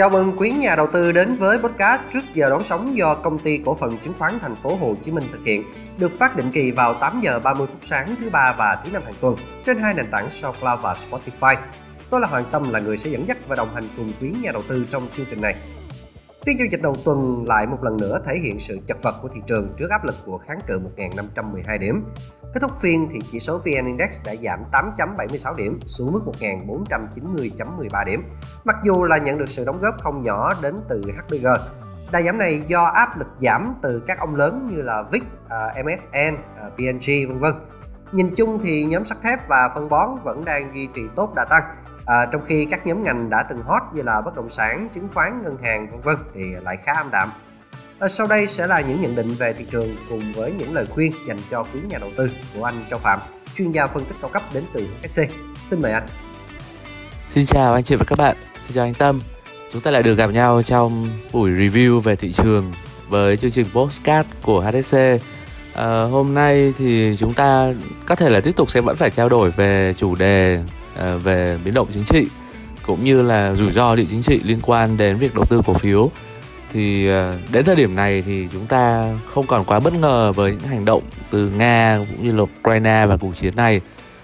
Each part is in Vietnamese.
Chào mừng quý nhà đầu tư đến với podcast trước giờ đón sóng do công ty cổ phần chứng khoán thành phố Hồ Chí Minh thực hiện, được phát định kỳ vào 8 giờ 30 phút sáng thứ ba và thứ năm hàng tuần trên hai nền tảng SoundCloud và Spotify. Tôi là Hoàng Tâm là người sẽ dẫn dắt và đồng hành cùng quý nhà đầu tư trong chương trình này. Phiên giao dịch đầu tuần lại một lần nữa thể hiện sự chật vật của thị trường trước áp lực của kháng cự 1.512 điểm. Kết thúc phiên thì chỉ số VN Index đã giảm 8.76 điểm xuống mức 1.490.13 điểm. Mặc dù là nhận được sự đóng góp không nhỏ đến từ HBG. Đà giảm này do áp lực giảm từ các ông lớn như là VIX, à, MSN, à, PNG vân vân. Nhìn chung thì nhóm sắt thép và phân bón vẫn đang duy trì tốt đà tăng À, trong khi các nhóm ngành đã từng hot như là bất động sản, chứng khoán, ngân hàng vân vân thì lại khá âm đạm. À, sau đây sẽ là những nhận định về thị trường cùng với những lời khuyên dành cho quý nhà đầu tư của anh Châu Phạm, chuyên gia phân tích cao cấp đến từ SC. Xin mời anh. Xin chào anh chị và các bạn. Xin chào anh Tâm. Chúng ta lại được gặp nhau trong buổi review về thị trường với chương trình postcard của HSC. À, hôm nay thì chúng ta có thể là tiếp tục sẽ vẫn phải trao đổi về chủ đề À, về biến động chính trị cũng như là rủi ro địa chính trị liên quan đến việc đầu tư cổ phiếu thì à, đến thời điểm này thì chúng ta không còn quá bất ngờ với những hành động từ Nga cũng như là Ukraine và cuộc chiến này.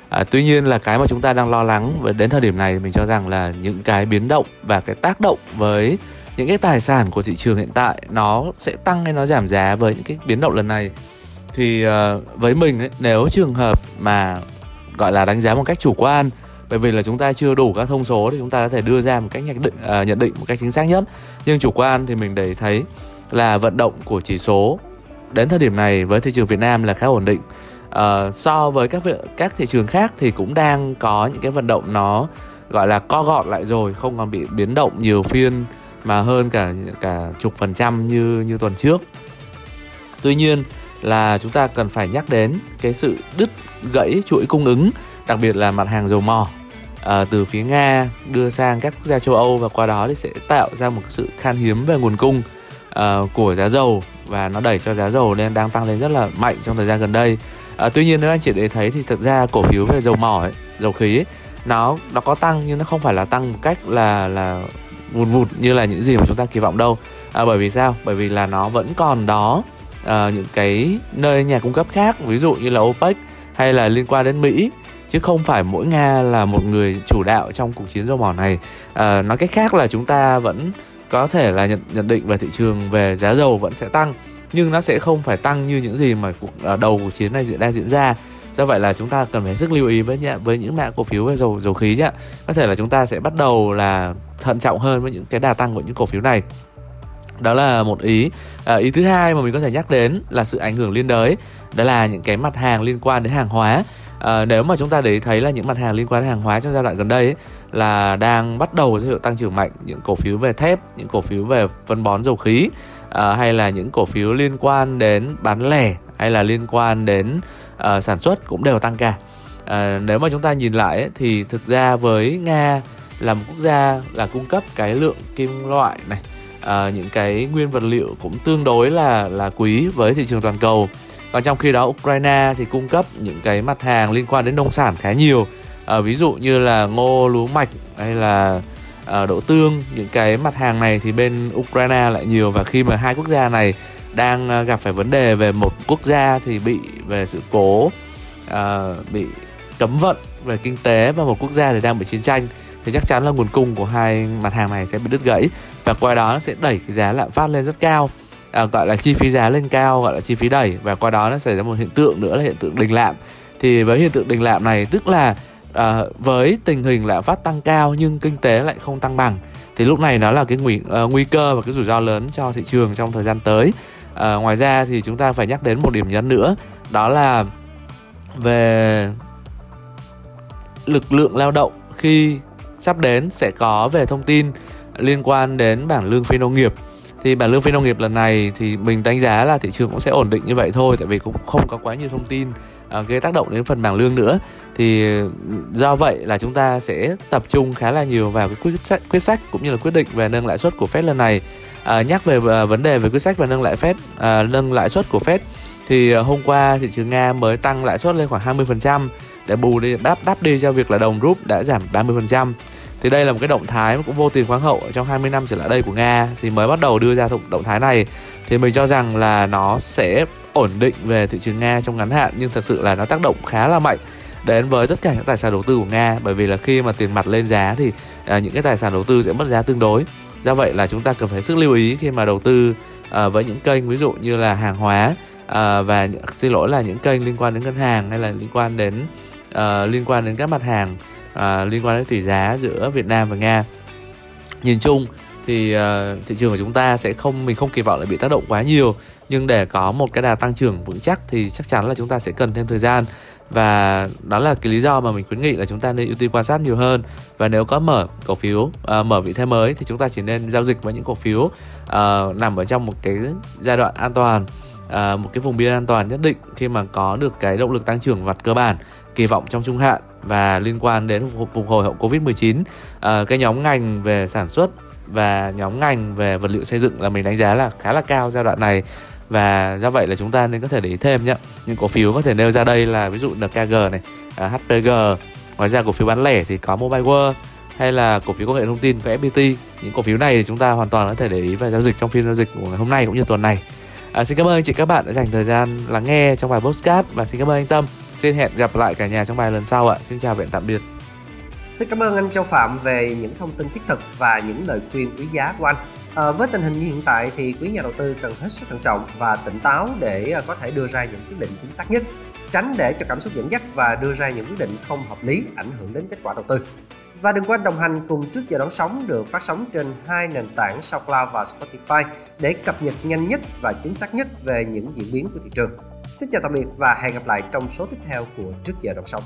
À, tuy nhiên là cái mà chúng ta đang lo lắng và đến thời điểm này mình cho rằng là những cái biến động và cái tác động với những cái tài sản của thị trường hiện tại nó sẽ tăng hay nó giảm giá với những cái biến động lần này thì uh, với mình ấy, nếu trường hợp mà gọi là đánh giá một cách chủ quan bởi vì là chúng ta chưa đủ các thông số thì chúng ta có thể đưa ra một cách nhận định à, nhận định một cách chính xác nhất. Nhưng chủ quan thì mình để thấy là vận động của chỉ số đến thời điểm này với thị trường Việt Nam là khá ổn định. À, so với các các thị trường khác thì cũng đang có những cái vận động nó gọi là co gọt lại rồi không còn bị biến động nhiều phiên mà hơn cả cả chục phần trăm như như tuần trước. Tuy nhiên là chúng ta cần phải nhắc đến cái sự đứt gãy chuỗi cung ứng đặc biệt là mặt hàng dầu mỏ. Ờ, từ phía Nga đưa sang các quốc gia châu Âu và qua đó thì sẽ tạo ra một sự khan hiếm về nguồn cung uh, của giá dầu và nó đẩy cho giá dầu lên đang tăng lên rất là mạnh trong thời gian gần đây. Uh, tuy nhiên nếu anh chị để thấy thì thực ra cổ phiếu về dầu mỏ ấy, dầu khí ấy, nó nó có tăng nhưng nó không phải là tăng một cách là là vụt vụt như là những gì mà chúng ta kỳ vọng đâu. À, bởi vì sao? Bởi vì là nó vẫn còn đó uh, những cái nơi nhà cung cấp khác ví dụ như là OPEC hay là liên quan đến Mỹ chứ không phải mỗi nga là một người chủ đạo trong cuộc chiến dầu mỏ này. À, nói cách khác là chúng ta vẫn có thể là nhận nhận định về thị trường về giá dầu vẫn sẽ tăng nhưng nó sẽ không phải tăng như những gì mà cuộc ờ, đầu cuộc chiến này đang diễn ra. Do vậy là chúng ta cần phải rất lưu ý với nhạ, với những mã cổ phiếu về dầu dầu khí nhá. Có thể là chúng ta sẽ bắt đầu là thận trọng hơn với những cái đà tăng của những cổ phiếu này. Đó là một ý. À, ý thứ hai mà mình có thể nhắc đến là sự ảnh hưởng liên đới. Đó là những cái mặt hàng liên quan đến hàng hóa à, nếu mà chúng ta để thấy là những mặt hàng liên quan đến hàng hóa trong giai đoạn gần đây ấy, là đang bắt đầu dấu hiệu tăng trưởng mạnh. Những cổ phiếu về thép những cổ phiếu về phân bón dầu khí à, hay là những cổ phiếu liên quan đến bán lẻ hay là liên quan đến uh, sản xuất cũng đều tăng cả à, nếu mà chúng ta nhìn lại ấy, thì thực ra với nga là một quốc gia là cung cấp cái lượng kim loại này à, những cái nguyên vật liệu cũng tương đối là là quý với thị trường toàn cầu còn trong khi đó Ukraine thì cung cấp những cái mặt hàng liên quan đến nông sản khá nhiều. À, ví dụ như là ngô lúa mạch hay là à, đỗ tương những cái mặt hàng này thì bên Ukraine lại nhiều. Và khi mà hai quốc gia này đang à, gặp phải vấn đề về một quốc gia thì bị về sự cố à, bị cấm vận về kinh tế và một quốc gia thì đang bị chiến tranh thì chắc chắn là nguồn cung của hai mặt hàng này sẽ bị đứt gãy. Và qua đó nó sẽ đẩy cái giá lạm phát lên rất cao à, gọi là chi phí giá lên cao gọi là chi phí đẩy. Và qua đó nó xảy ra một hiện tượng nữa là hiện tượng đình lạm. Thì với hiện tượng đình lạm này tức là à, với tình hình lạm phát tăng cao nhưng kinh tế lại không tăng bằng thì lúc này nó là cái nguy, uh, nguy cơ và cái rủi ro lớn cho thị trường trong thời gian tới. À, ngoài ra thì chúng ta phải nhắc đến một điểm nhấn nữa đó là về lực lượng lao động khi sắp đến sẽ có về thông tin liên quan đến bảng lương phi nông nghiệp thì bảng lương phi nông nghiệp lần này thì mình đánh giá là thị trường cũng sẽ ổn định như vậy thôi tại vì cũng không có quá nhiều thông tin à, gây tác động đến phần bảng lương nữa. Thì ừ, do vậy là chúng ta sẽ tập trung khá là nhiều vào cái quyết sách quyết sách cũng như là quyết định về nâng lãi suất của Fed lần này. À, nhắc về à, vấn đề về quyết sách và nâng lãi Fed à, nâng lãi suất của Fed thì à, hôm qua thị trường Nga mới tăng lãi suất lên khoảng 20% để bù đi đáp đáp đi cho việc là đồng rúp đã giảm 30% thì đây là một cái động thái cũng vô tiền khoáng hậu trong 20 năm trở lại đây của Nga. Thì mới bắt đầu đưa ra động thái này. Thì mình cho rằng là nó sẽ ổn định về thị trường Nga trong ngắn hạn nhưng thật sự là nó tác động khá là mạnh đến với tất cả những tài sản đầu tư của Nga. Bởi vì là khi mà tiền mặt lên giá thì à, những cái tài sản đầu tư sẽ mất giá tương đối. Do vậy là chúng ta cần phải sức lưu ý khi mà đầu tư à, với những kênh ví dụ như là hàng hóa à, và xin lỗi là những kênh liên quan đến ngân hàng hay là liên quan đến à, liên quan đến các mặt hàng uh, liên quan đến tỷ giá giữa Việt Nam và Nga. Nhìn chung thì uh, thị trường của chúng ta sẽ không mình không kỳ vọng là bị tác động quá nhiều nhưng để có một cái đà tăng trưởng vững chắc thì chắc chắn là chúng ta sẽ cần thêm thời gian. Và đó là cái lý do mà mình khuyến nghị là chúng ta nên ưu tiên quan sát nhiều hơn. Và nếu có mở cổ phiếu uh, mở vị thế mới thì chúng ta chỉ nên giao dịch với những cổ phiếu uh, nằm ở trong một cái giai đoạn an toàn uh, một cái vùng biên an toàn nhất định khi mà có được cái động lực tăng trưởng vặt cơ bản kỳ vọng trong trung hạn và liên quan đến phục hồi hậu Covid-19 uh, ờ, cái nhóm ngành về sản xuất và nhóm ngành về vật liệu xây dựng là mình đánh giá là khá là cao giai đoạn này. Và do vậy là chúng ta nên có thể để ý thêm nhé những cổ phiếu có thể nêu ra đây là ví dụ NKG này ờ, uh, à, HPG ngoài ra cổ phiếu bán lẻ thì có Mobile World hay là cổ phiếu công nghệ thông tin có FPT những cổ phiếu này thì chúng ta hoàn toàn có thể để ý và giao dịch trong phiên giao dịch của ngày hôm nay cũng như tuần này. À, xin cảm ơn chị các bạn đã dành thời gian lắng nghe trong bài postcard và xin cảm ơn anh Tâm xin hẹn gặp lại cả nhà trong bài lần sau ạ xin chào và hẹn tạm biệt Xin cảm ơn anh Châu Phạm về những thông tin thiết thực và những lời khuyên quý giá của anh. À, với tình hình như hiện tại thì quý nhà đầu tư cần hết sức thận trọng và tỉnh táo để ờ, có thể đưa ra những quyết định chính xác nhất, tránh để cho cảm xúc dẫn dắt và đưa ra những quyết định không hợp lý ảnh hưởng đến kết quả đầu tư. Và đừng quên đồng hành cùng trước giờ đón sóng được phát sóng trên hai nền tảng SoundCloud và Spotify để cập nhật nhanh nhất và chính xác nhất về những diễn biến của thị trường. Xin chào tạm biệt và hẹn gặp lại trong số tiếp theo của Trước giờ đọc sống.